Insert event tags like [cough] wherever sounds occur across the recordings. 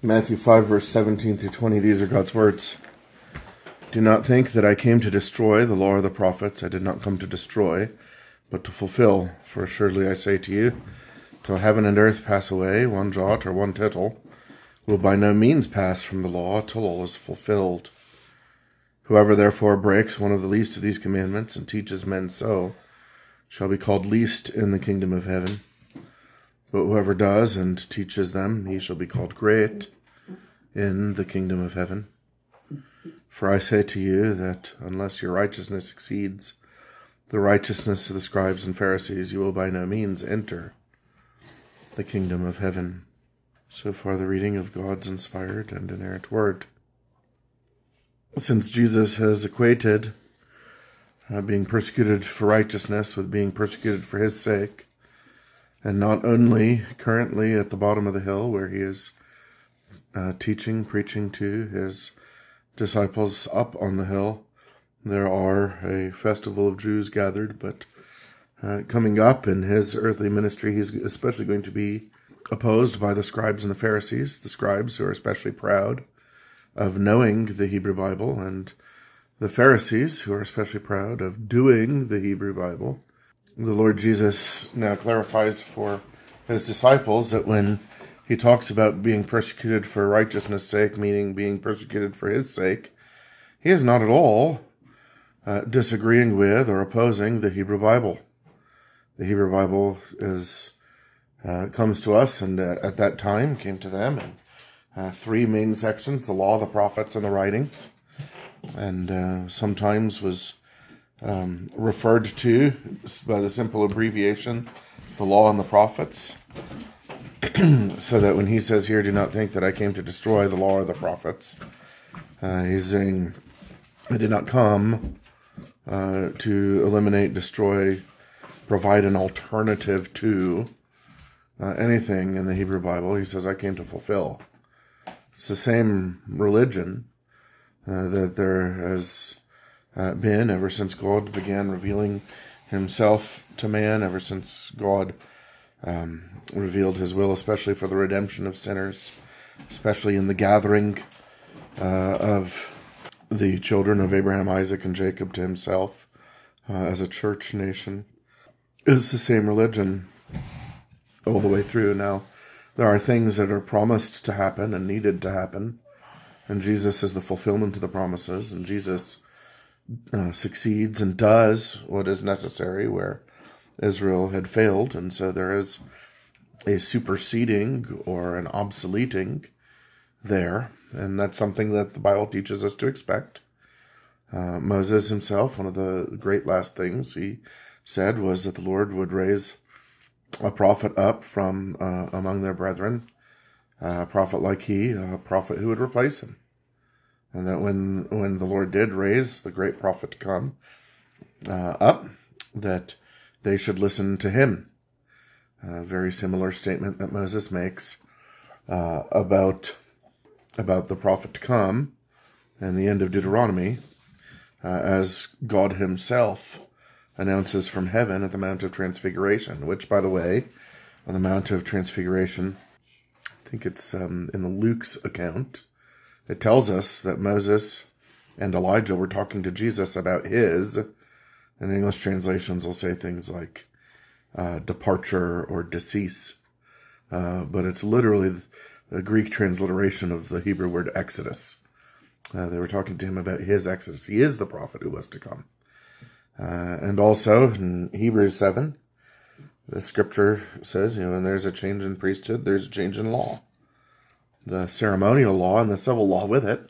Matthew 5, verse 17 through 20, these are God's words. Do not think that I came to destroy the law or the prophets. I did not come to destroy, but to fulfill. For assuredly I say to you, till heaven and earth pass away, one jot or one tittle will by no means pass from the law till all is fulfilled. Whoever therefore breaks one of the least of these commandments and teaches men so shall be called least in the kingdom of heaven. But whoever does and teaches them, he shall be called great in the kingdom of heaven. For I say to you that unless your righteousness exceeds the righteousness of the scribes and Pharisees, you will by no means enter the kingdom of heaven. So far, the reading of God's inspired and inerrant word. Since Jesus has equated uh, being persecuted for righteousness with being persecuted for his sake, and not only currently at the bottom of the hill where he is uh, teaching, preaching to his disciples up on the hill. There are a festival of Jews gathered, but uh, coming up in his earthly ministry, he's especially going to be opposed by the scribes and the Pharisees, the scribes who are especially proud of knowing the Hebrew Bible, and the Pharisees who are especially proud of doing the Hebrew Bible the Lord Jesus now clarifies for his disciples that when he talks about being persecuted for righteousness' sake, meaning being persecuted for his sake, he is not at all uh, disagreeing with or opposing the Hebrew Bible. The Hebrew Bible is uh, comes to us, and uh, at that time came to them in uh, three main sections: the law, the prophets, and the writings. And uh, sometimes was um, referred to by the simple abbreviation, the law and the prophets. [clears throat] so that when he says here, do not think that I came to destroy the law or the prophets, uh, he's saying, I did not come uh, to eliminate, destroy, provide an alternative to uh, anything in the Hebrew Bible. He says, I came to fulfill. It's the same religion uh, that there has uh, been ever since God began revealing himself to man, ever since God um, revealed his will, especially for the redemption of sinners, especially in the gathering uh, of the children of Abraham, Isaac, and Jacob to himself uh, as a church nation. Is the same religion all the way through. Now, there are things that are promised to happen and needed to happen, and Jesus is the fulfillment of the promises, and Jesus uh, succeeds and does what is necessary where Israel had failed. And so there is a superseding or an obsoleting there. And that's something that the Bible teaches us to expect. Uh, Moses himself, one of the great last things he said was that the Lord would raise a prophet up from uh, among their brethren, a prophet like he, a prophet who would replace him and that when when the Lord did raise the great prophet to come uh, up, that they should listen to him. A very similar statement that Moses makes uh, about about the prophet to come, and the end of Deuteronomy, uh, as God Himself announces from heaven at the Mount of Transfiguration. Which, by the way, on the Mount of Transfiguration, I think it's um, in the Luke's account it tells us that Moses and Elijah were talking to Jesus about his, and English translations will say things like uh, departure or decease, uh, but it's literally the Greek transliteration of the Hebrew word exodus. Uh, they were talking to him about his exodus. He is the prophet who was to come. Uh, and also in Hebrews 7, the scripture says, you know, when there's a change in priesthood, there's a change in law the ceremonial law and the civil law with it,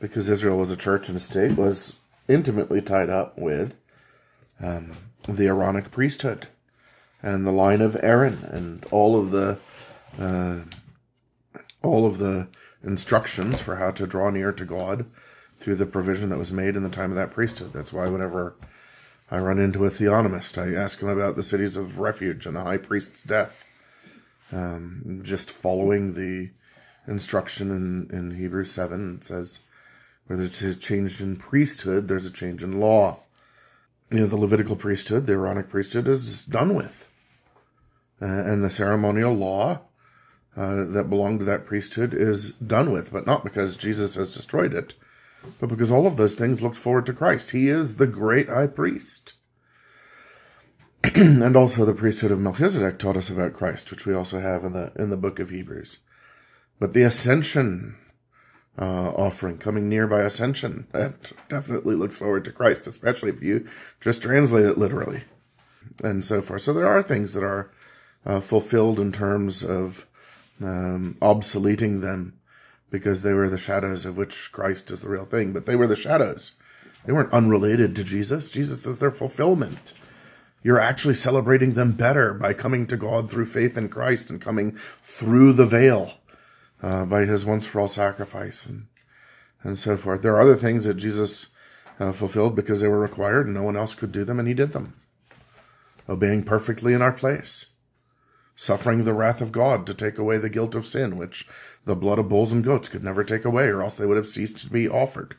because Israel was a church and a state, was intimately tied up with um, the Aaronic priesthood and the line of Aaron and all of the uh, all of the instructions for how to draw near to God through the provision that was made in the time of that priesthood. That's why whenever I run into a theonomist, I ask him about the cities of refuge and the high priest's death. Um, just following the instruction in, in Hebrews 7. It says, where there's a change in priesthood, there's a change in law. You know, the Levitical priesthood, the Aaronic priesthood is done with. Uh, and the ceremonial law uh, that belonged to that priesthood is done with, but not because Jesus has destroyed it, but because all of those things looked forward to Christ. He is the great high priest. [clears throat] and also the priesthood of Melchizedek taught us about Christ, which we also have in the in the book of Hebrews. But the ascension uh, offering coming near by ascension that definitely looks forward to Christ, especially if you just translate it literally, and so forth. So there are things that are uh, fulfilled in terms of um, obsoleting them because they were the shadows of which Christ is the real thing. But they were the shadows. They weren't unrelated to Jesus. Jesus is their fulfillment. You're actually celebrating them better by coming to God through faith in Christ and coming through the veil uh, by his once for all sacrifice and, and so forth. There are other things that Jesus uh, fulfilled because they were required and no one else could do them, and he did them. Obeying perfectly in our place suffering the wrath of God to take away the guilt of sin, which the blood of bulls and goats could never take away, or else they would have ceased to be offered.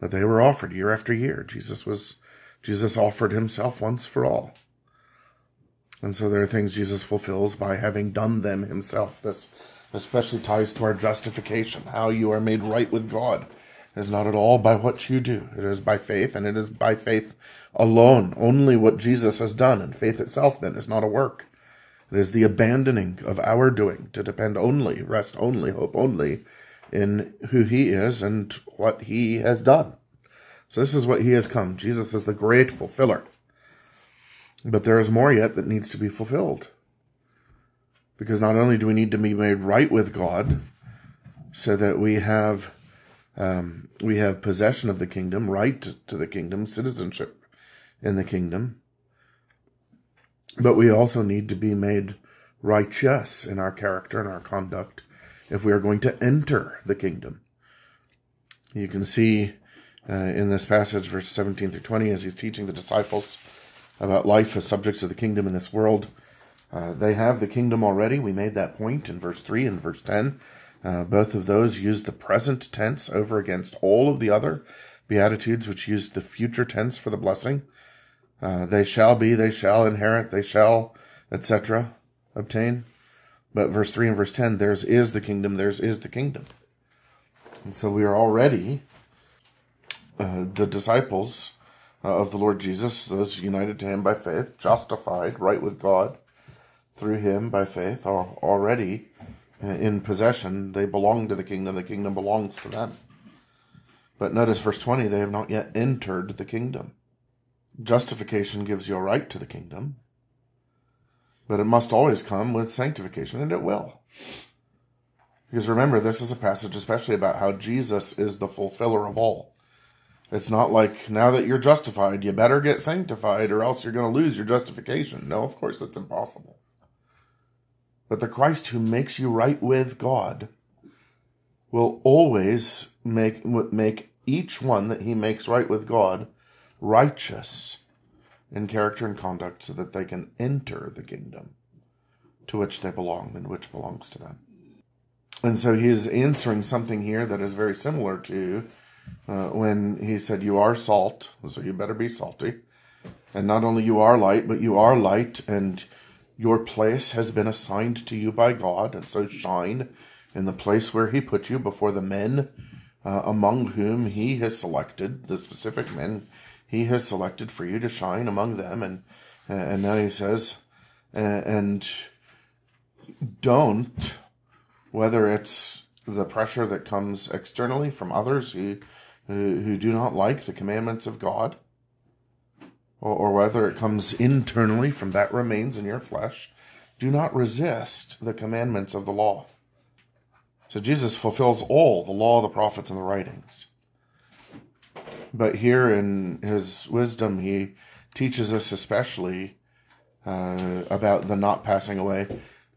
But they were offered year after year. Jesus was, Jesus offered himself once for all. And so there are things Jesus fulfills by having done them himself. This especially ties to our justification, how you are made right with God. It is not at all by what you do. It is by faith, and it is by faith alone. Only what Jesus has done, and faith itself then is not a work. It is the abandoning of our doing to depend only, rest only, hope only in who he is and what he has done. So this is what he has come. Jesus is the great fulfiller. But there is more yet that needs to be fulfilled. Because not only do we need to be made right with God, so that we have um, we have possession of the kingdom, right to the kingdom, citizenship in the kingdom, but we also need to be made righteous in our character and our conduct if we are going to enter the kingdom. You can see uh, in this passage, verse 17 through 20, as he's teaching the disciples about life as subjects of the kingdom in this world. Uh, they have the kingdom already. We made that point in verse 3 and verse 10. Uh, both of those use the present tense over against all of the other beatitudes, which use the future tense for the blessing. Uh, they shall be, they shall inherit, they shall, etc., obtain. But verse 3 and verse 10, theirs is the kingdom, theirs is the kingdom. And so we are already uh, the disciples uh, of the Lord Jesus, those united to him by faith, justified, right with God through him by faith, are already uh, in possession. They belong to the kingdom, the kingdom belongs to them. But notice verse 20, they have not yet entered the kingdom. Justification gives you a right to the kingdom, but it must always come with sanctification, and it will. Because remember, this is a passage especially about how Jesus is the fulfiller of all. It's not like now that you're justified, you better get sanctified or else you're going to lose your justification. No, of course, that's impossible. But the Christ who makes you right with God will always make, make each one that he makes right with God righteous in character and conduct so that they can enter the kingdom to which they belong and which belongs to them. And so he is answering something here that is very similar to uh, when he said, You are salt, so you better be salty. And not only you are light, but you are light, and your place has been assigned to you by God, and so shine in the place where he put you before the men uh, among whom he has selected, the specific men he has selected for you to shine among them. And, and now he says, and don't, whether it's the pressure that comes externally from others who, who, who do not like the commandments of God, or, or whether it comes internally from that remains in your flesh, do not resist the commandments of the law. So Jesus fulfills all the law, the prophets, and the writings. But here in his wisdom, he teaches us especially uh, about the not passing away.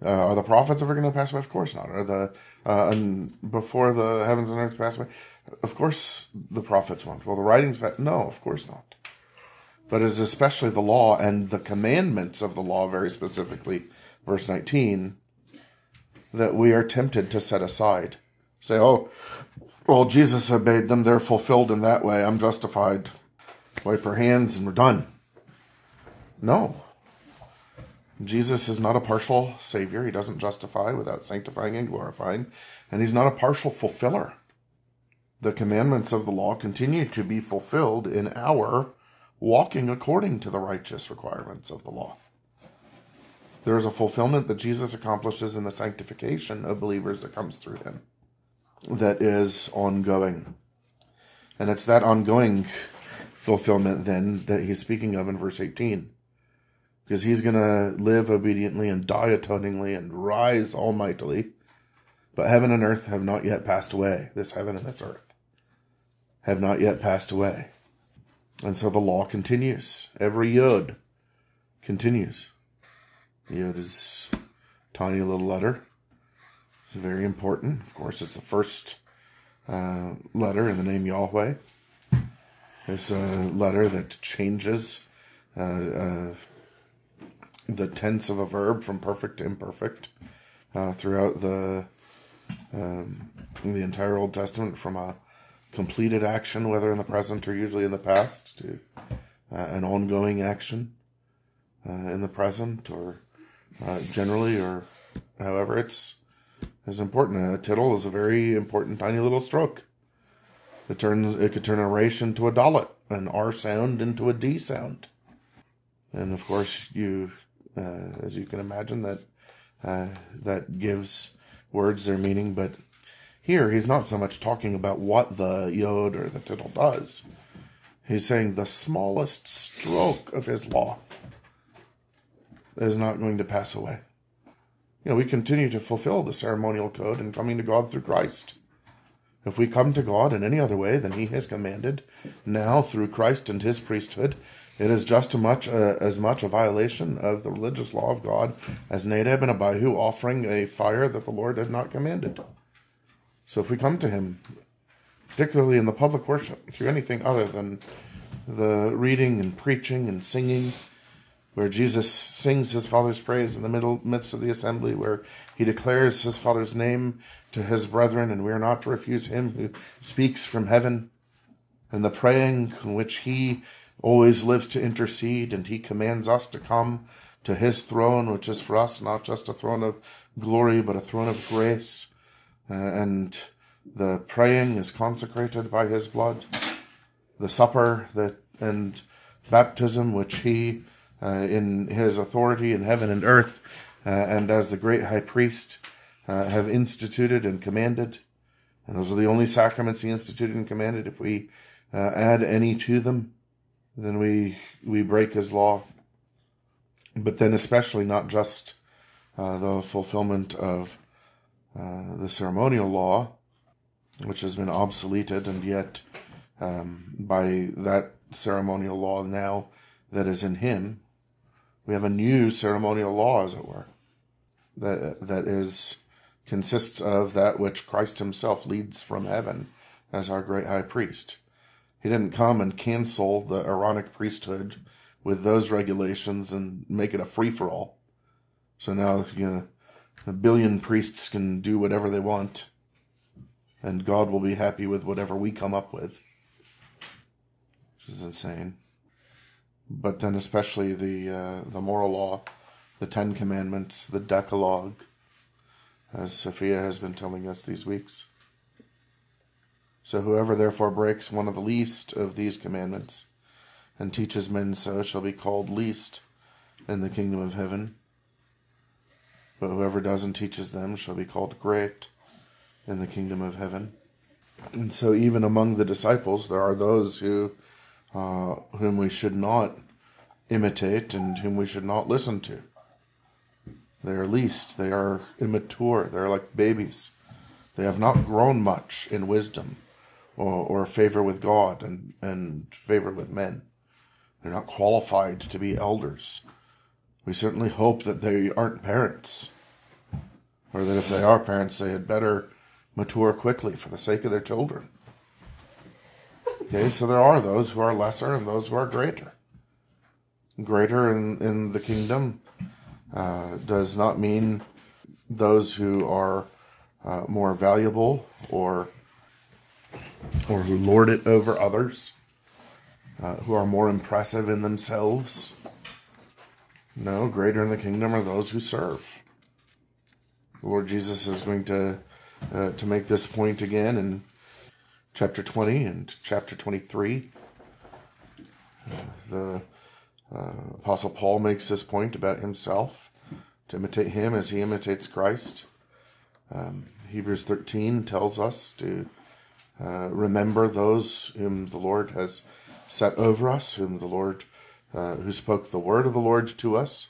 Uh, are the prophets ever going to pass away? Of course not. Are the uh, and before the heavens and earth pass away? Of course the prophets won't. Well, the writings, pass? no, of course not. But it's especially the law and the commandments of the law, very specifically, verse 19, that we are tempted to set aside. Say, oh, well, Jesus obeyed them. They're fulfilled in that way. I'm justified. Wipe our hands and we're done. No. Jesus is not a partial Savior. He doesn't justify without sanctifying and glorifying. And He's not a partial fulfiller. The commandments of the law continue to be fulfilled in our walking according to the righteous requirements of the law. There is a fulfillment that Jesus accomplishes in the sanctification of believers that comes through Him that is ongoing. And it's that ongoing fulfillment then that He's speaking of in verse 18 because he's going to live obediently and die atoningly and rise almightily. But heaven and earth have not yet passed away. This heaven and this earth have not yet passed away. And so the law continues. Every yod continues. Yod is tiny little letter. It's very important. Of course, it's the first uh, letter in the name Yahweh. It's a letter that changes uh, uh, the tense of a verb from perfect to imperfect uh, throughout the um, the entire Old Testament, from a completed action, whether in the present or usually in the past, to uh, an ongoing action uh, in the present or uh, generally, or however it's is important. A tittle is a very important tiny little stroke. It turns it could turn a resh into a dalet, an R sound into a D sound. And of course, you uh, as you can imagine, that uh, that gives words their meaning. But here, he's not so much talking about what the yod or the tittle does. He's saying the smallest stroke of his law is not going to pass away. You know, we continue to fulfill the ceremonial code in coming to God through Christ. If we come to God in any other way than He has commanded, now through Christ and His priesthood, it is just as much, uh, as much a violation of the religious law of God as Nadab and Abihu offering a fire that the Lord had not commanded. So if we come to Him, particularly in the public worship, through anything other than the reading and preaching and singing, where Jesus sings his Father's praise in the middle midst of the assembly, where he declares his Father's name to his brethren, and we are not to refuse him who speaks from heaven, and the praying in which he always lives to intercede, and he commands us to come to his throne, which is for us not just a throne of glory, but a throne of grace. Uh, and the praying is consecrated by his blood. The supper that and baptism, which he, uh, in his authority in heaven and earth, uh, and as the great high priest, uh, have instituted and commanded. And those are the only sacraments he instituted and commanded. If we uh, add any to them, then we we break his law. But then, especially not just uh, the fulfillment of uh, the ceremonial law, which has been obsoleted, and yet um, by that ceremonial law now that is in him, we have a new ceremonial law, as it were, that that is consists of that which Christ Himself leads from heaven as our great high priest. He didn't come and cancel the Aaronic priesthood with those regulations and make it a free for all. So now, you know, a billion priests can do whatever they want, and God will be happy with whatever we come up with. Which is insane. But then, especially the uh, the moral law, the Ten Commandments, the Decalogue, as Sophia has been telling us these weeks. So whoever therefore breaks one of the least of these commandments and teaches men so shall be called least in the kingdom of heaven. But whoever does and teaches them shall be called great in the kingdom of heaven. And so, even among the disciples, there are those who, uh, whom we should not imitate and whom we should not listen to. They are least, they are immature, they are like babies. They have not grown much in wisdom or, or favor with God and, and favor with men. They're not qualified to be elders. We certainly hope that they aren't parents, or that if they are parents, they had better mature quickly for the sake of their children. Okay, so there are those who are lesser and those who are greater. Greater in, in the kingdom uh, does not mean those who are uh, more valuable or or who lord it over others, uh, who are more impressive in themselves. No, greater in the kingdom are those who serve. The Lord Jesus is going to uh, to make this point again in chapter 20 and chapter 23. Uh, the uh, Apostle Paul makes this point about himself to imitate him as he imitates Christ. Um, Hebrews 13 tells us to uh, remember those whom the Lord has set over us, whom the Lord, uh, who spoke the word of the Lord to us,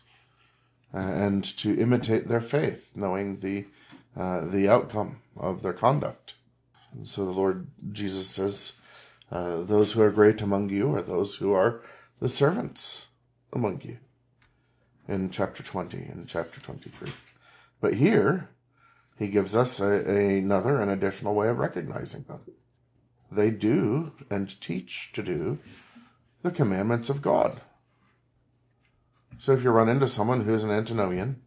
uh, and to imitate their faith, knowing the uh, the outcome of their conduct. And so the Lord Jesus says, uh, "Those who are great among you are those who are the servants among you." In chapter twenty and chapter twenty-three, but here he gives us a, a, another and additional way of recognizing them they do and teach to do the commandments of God. So if you run into someone who's an antinomian,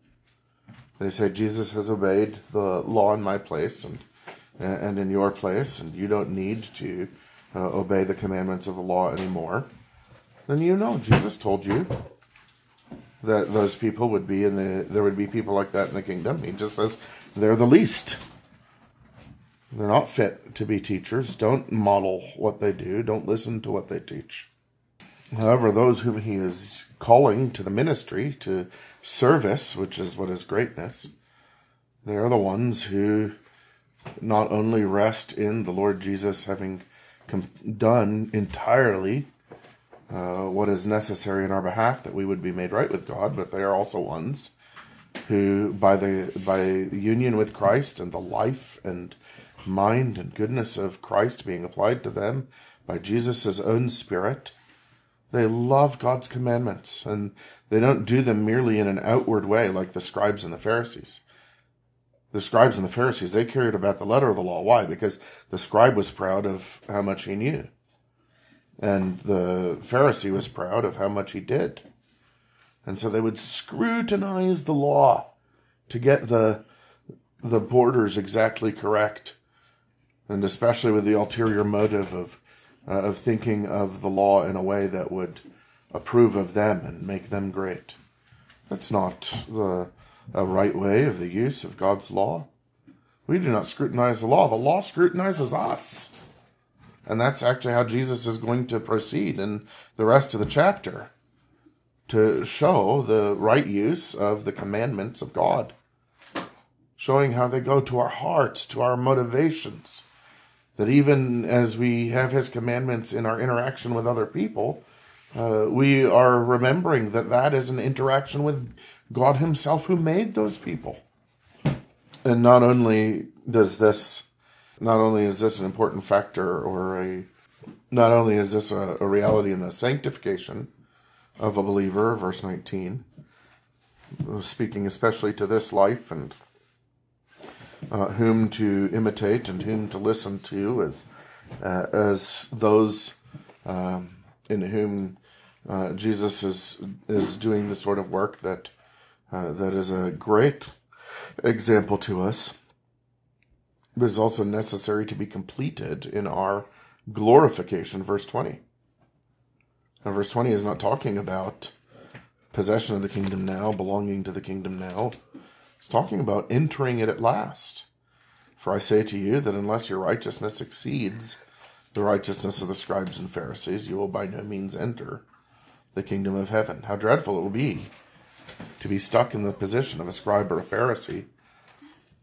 they say Jesus has obeyed the law in my place and and in your place, and you don't need to uh, obey the commandments of the law anymore. Then you know Jesus told you that those people would be in the there would be people like that in the kingdom. He just says they're the least. They're not fit to be teachers. Don't model what they do. Don't listen to what they teach. However, those whom he is calling to the ministry, to service, which is what is greatness, they are the ones who not only rest in the Lord Jesus having done entirely uh, what is necessary in our behalf that we would be made right with God, but they are also ones who, by the by union with Christ and the life and mind and goodness of Christ being applied to them by Jesus' own Spirit. They love God's commandments and they don't do them merely in an outward way like the scribes and the Pharisees. The scribes and the Pharisees, they cared about the letter of the law. Why? Because the scribe was proud of how much he knew. And the Pharisee was proud of how much he did. And so they would scrutinize the law to get the the borders exactly correct and especially with the ulterior motive of uh, of thinking of the law in a way that would approve of them and make them great. That's not the a right way of the use of God's law. We do not scrutinize the law. The law scrutinizes us. And that's actually how Jesus is going to proceed in the rest of the chapter to show the right use of the commandments of God, showing how they go to our hearts, to our motivations, that even as we have his commandments in our interaction with other people, uh, we are remembering that that is an interaction with God himself who made those people. And not only does this, not only is this an important factor or a, not only is this a, a reality in the sanctification of a believer, verse 19, speaking especially to this life and uh, whom to imitate and whom to listen to as uh, as those um, in whom uh, Jesus is is doing the sort of work that uh, that is a great example to us, but is also necessary to be completed in our glorification. Verse twenty. Now, verse twenty is not talking about possession of the kingdom now, belonging to the kingdom now. It's talking about entering it at last. For I say to you that unless your righteousness exceeds the righteousness of the scribes and Pharisees, you will by no means enter the kingdom of heaven. How dreadful it will be to be stuck in the position of a scribe or a Pharisee,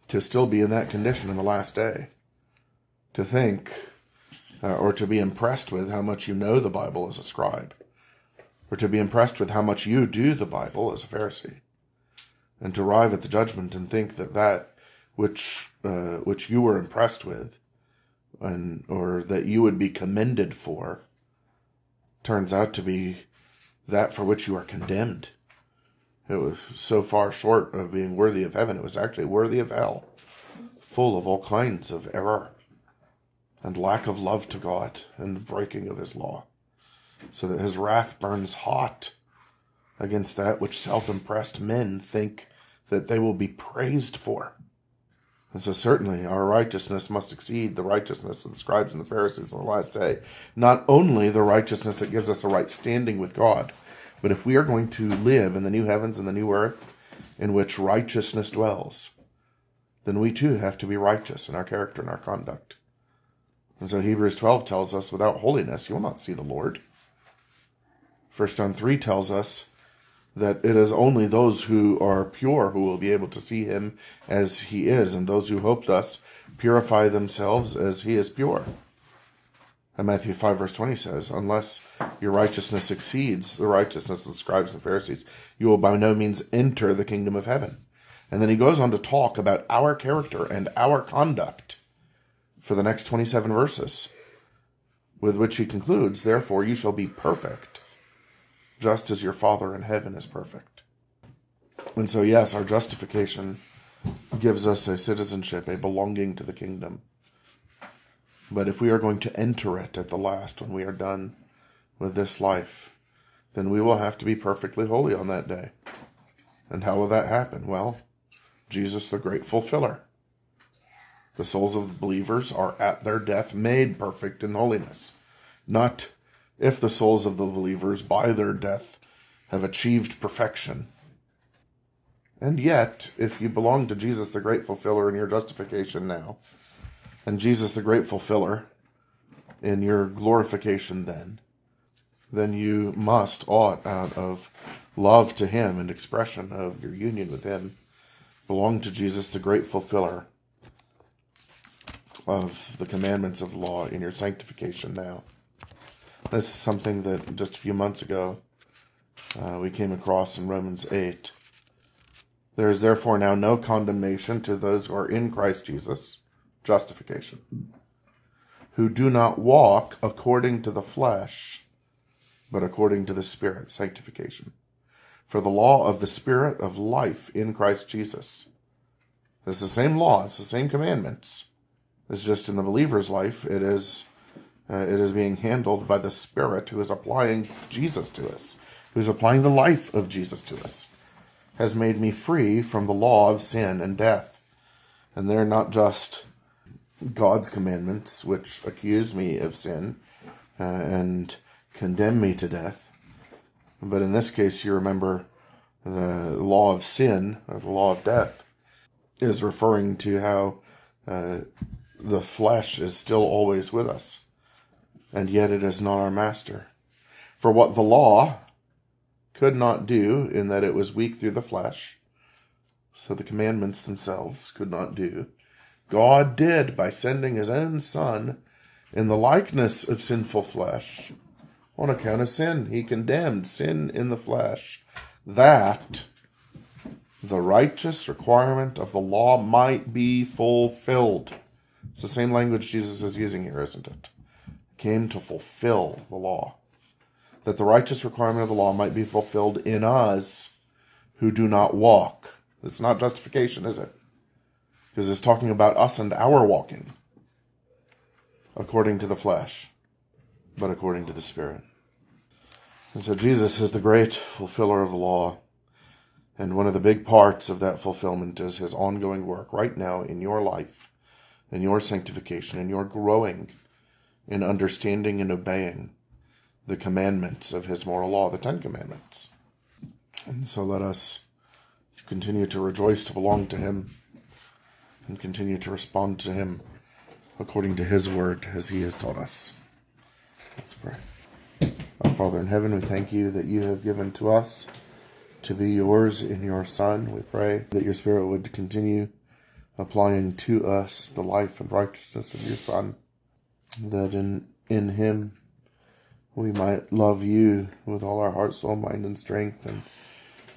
to still be in that condition in the last day, to think uh, or to be impressed with how much you know the Bible as a scribe, or to be impressed with how much you do the Bible as a Pharisee and to arrive at the judgment and think that that which uh, which you were impressed with and or that you would be commended for turns out to be that for which you are condemned. It was so far short of being worthy of heaven it was actually worthy of hell full of all kinds of error and lack of love to god and breaking of his law. So that his wrath burns hot against that which self-impressed men think that they will be praised for. And so certainly our righteousness must exceed the righteousness of the scribes and the Pharisees on the last day. Not only the righteousness that gives us a right standing with God, But if we are going to live in the new heavens and the new earth in which righteousness dwells, then we too have to be righteous in our character and our conduct. And so Hebrews 12 tells us, without holiness, you will not see the Lord. 1 John 3 tells us that it is only those who are pure who will be able to see him as he is, and those who hope thus purify themselves as he is pure. And Matthew 5, verse 20 says, Unless your righteousness exceeds the righteousness of the scribes and Pharisees, you will by no means enter the kingdom of heaven. And then he goes on to talk about our character and our conduct for the next 27 verses, with which he concludes, Therefore you shall be perfect, just as your Father in heaven is perfect. And so, yes, our justification gives us a citizenship, a belonging to the kingdom. But if we are going to enter it at the last, when we are done with this life, then we will have to be perfectly holy on that day. And how will that happen? Well, Jesus, the great fulfiller. The souls of believers are at their death made perfect in holiness. Not if the souls of the believers by their death have achieved perfection. And yet, if you belong to Jesus, the great fulfiller, in your justification now, and Jesus, the great fulfiller, in your glorification then, then you must, ought, out of love to Him and expression of your union with Him, belong to Jesus, the great fulfiller of the commandments of law in your sanctification now. This is something that just a few months ago uh, we came across in Romans 8. There is therefore now no condemnation to those who are in Christ Jesus, justification, who do not walk according to the flesh, but according to the Spirit, sanctification. For the law of the Spirit of life in Christ Jesus. It's the same law, it's the same commandments. It's just in the believer's life, it is uh, it is being handled by the Spirit who is applying Jesus to us, who's applying the life of Jesus to us, has made me free from the law of sin and death. And they're not just God's commandments, which accuse me of sin uh, and condemn me to death. But in this case, you remember the law of sin, or the law of death, is referring to how uh, the flesh is still always with us, and yet it is not our master. For what the law could not do, in that it was weak through the flesh, so the commandments themselves could not do, God did by sending his own Son in the likeness of sinful flesh. On account of sin, he condemned sin in the flesh, that the righteous requirement of the law might be fulfilled. It's the same language Jesus is using here, isn't it? Came to fulfill the law. That the righteous requirement of the law might be fulfilled in us who do not walk. It's not justification, is it? Because it's talking about us and our walking according to the flesh, but according to the Spirit. And so Jesus is the great fulfiller of the law. And one of the big parts of that fulfillment is his ongoing work right now in your life, in your sanctification, in your growing in understanding and obeying the commandments of his moral law, the Ten Commandments. And so let us continue to rejoice to belong to him and continue to respond to him according to his word as he has taught us. Let's pray. Our Father in heaven, we thank you that you have given to us to be yours in your Son. We pray that your Spirit would continue applying to us the life and righteousness of your Son, that in, in him we might love you with all our heart, soul, mind, and strength, and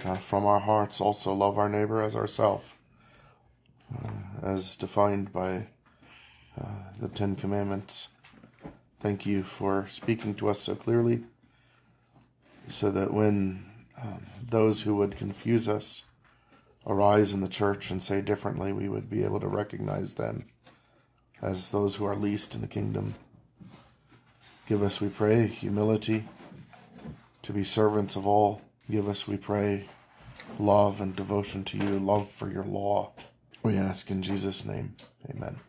uh, from our hearts also love our neighbor as ourselves, uh, as defined by uh, the Ten Commandments. Thank you for speaking to us so clearly, so that when um, those who would confuse us arise in the church and say differently, we would be able to recognize them as those who are least in the kingdom. Give us, we pray, humility to be servants of all. Give us, we pray, love and devotion to you, love for your law. We ask in Jesus' name. Amen.